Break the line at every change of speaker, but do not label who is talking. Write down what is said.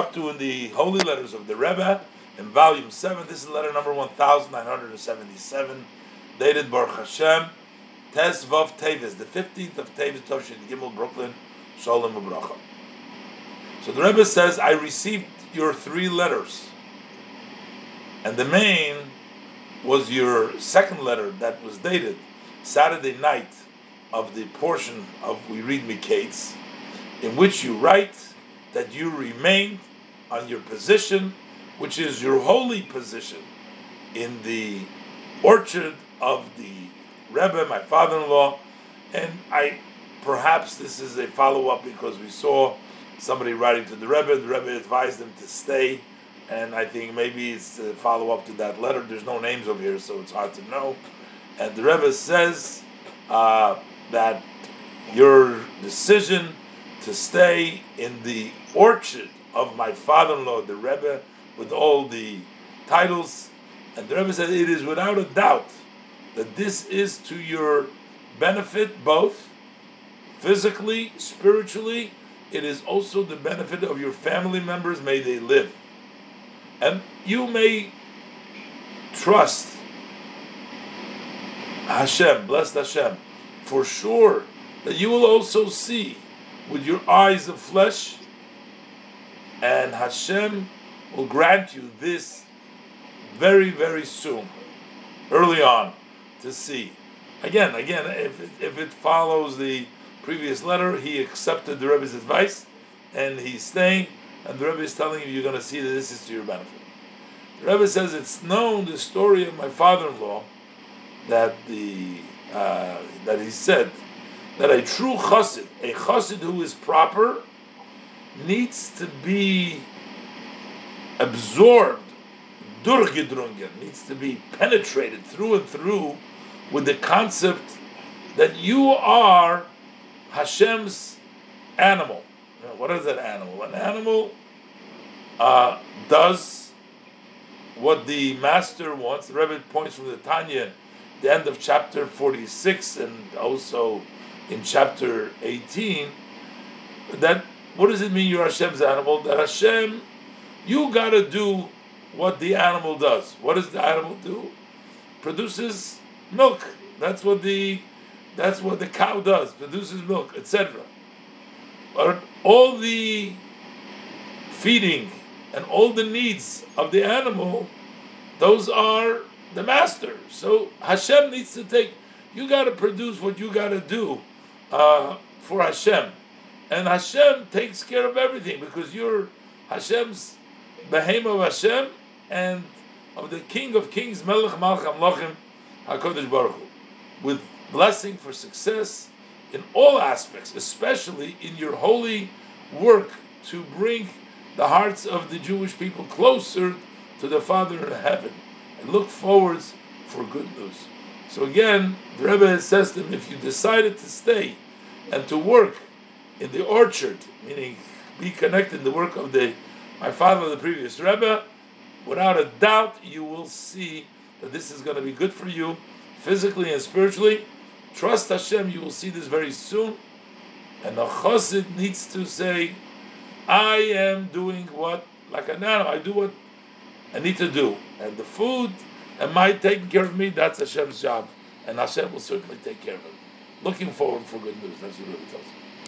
up to in the Holy Letters of the Rebbe in volume 7. This is letter number 1977, dated Baruch Hashem, Tes Vav Tevis, the 15th of Tevis, Toshin Gimel, Brooklyn, Shalom Ubracha. So the Rebbe says, I received your three letters. And the main was your second letter that was dated Saturday night of the portion of We Read Mikates, in which you write that you remain on your position, which is your holy position, in the orchard of the Rebbe, my father-in-law, and I perhaps this is a follow-up because we saw somebody writing to the Rebbe. The Rebbe advised them to stay, and I think maybe it's a follow-up to that letter. There's no names over here, so it's hard to know. And the Rebbe says uh, that your decision to stay in the orchard of my father-in-law, the Rebbe, with all the titles, and the Rebbe said it is without a doubt that this is to your benefit both physically, spiritually. It is also the benefit of your family members. May they live, and you may trust Hashem, blessed Hashem, for sure that you will also see with your eyes of flesh, and Hashem will grant you this very, very soon, early on, to see. Again, again, if it, if it follows the previous letter, he accepted the Rebbe's advice, and he's staying, and the Rebbe is telling you you're going to see that this is to your benefit. The Rebbe says it's known the story of my father-in-law that the uh, that he said that a true chassid, a chassid who is proper, needs to be absorbed, durchgedrungen, needs to be penetrated through and through with the concept that you are Hashem's animal. Now, what is an animal? An animal uh, does what the master wants. The Rebbe points from the Tanya, the end of chapter 46, and also in chapter 18 that what does it mean you're Hashem's animal? That Hashem, you got to do what the animal does. What does the animal do? Produces milk. That's what the that's what the cow does. Produces milk, etc. But all the feeding and all the needs of the animal, those are the master. So Hashem needs to take. You got to produce what you got to do uh, for Hashem, and Hashem takes care of everything because you're Hashem's behem of Hashem and of the King of Kings, Melech Malchei Hamlochim, Hakadosh Baruch Hu, with blessing for success in all aspects, especially in your holy work to bring the hearts of the Jewish people closer to the Father in heaven, and look forwards for good news. So again, the Rebbe says to him, if you decided to stay and to work in the orchard, meaning be connected in the work of the my father, the previous Rebbe, without a doubt you will see that this is going to be good for you, physically and spiritually. Trust Hashem, you will see this very soon. And the chassid needs to say, I am doing what, like a nano, I do what I need to do. And the food and I taking care of me, that's Hashem's job. And Hashem will certainly take care of it. Looking forward for good news. That's what it tells us.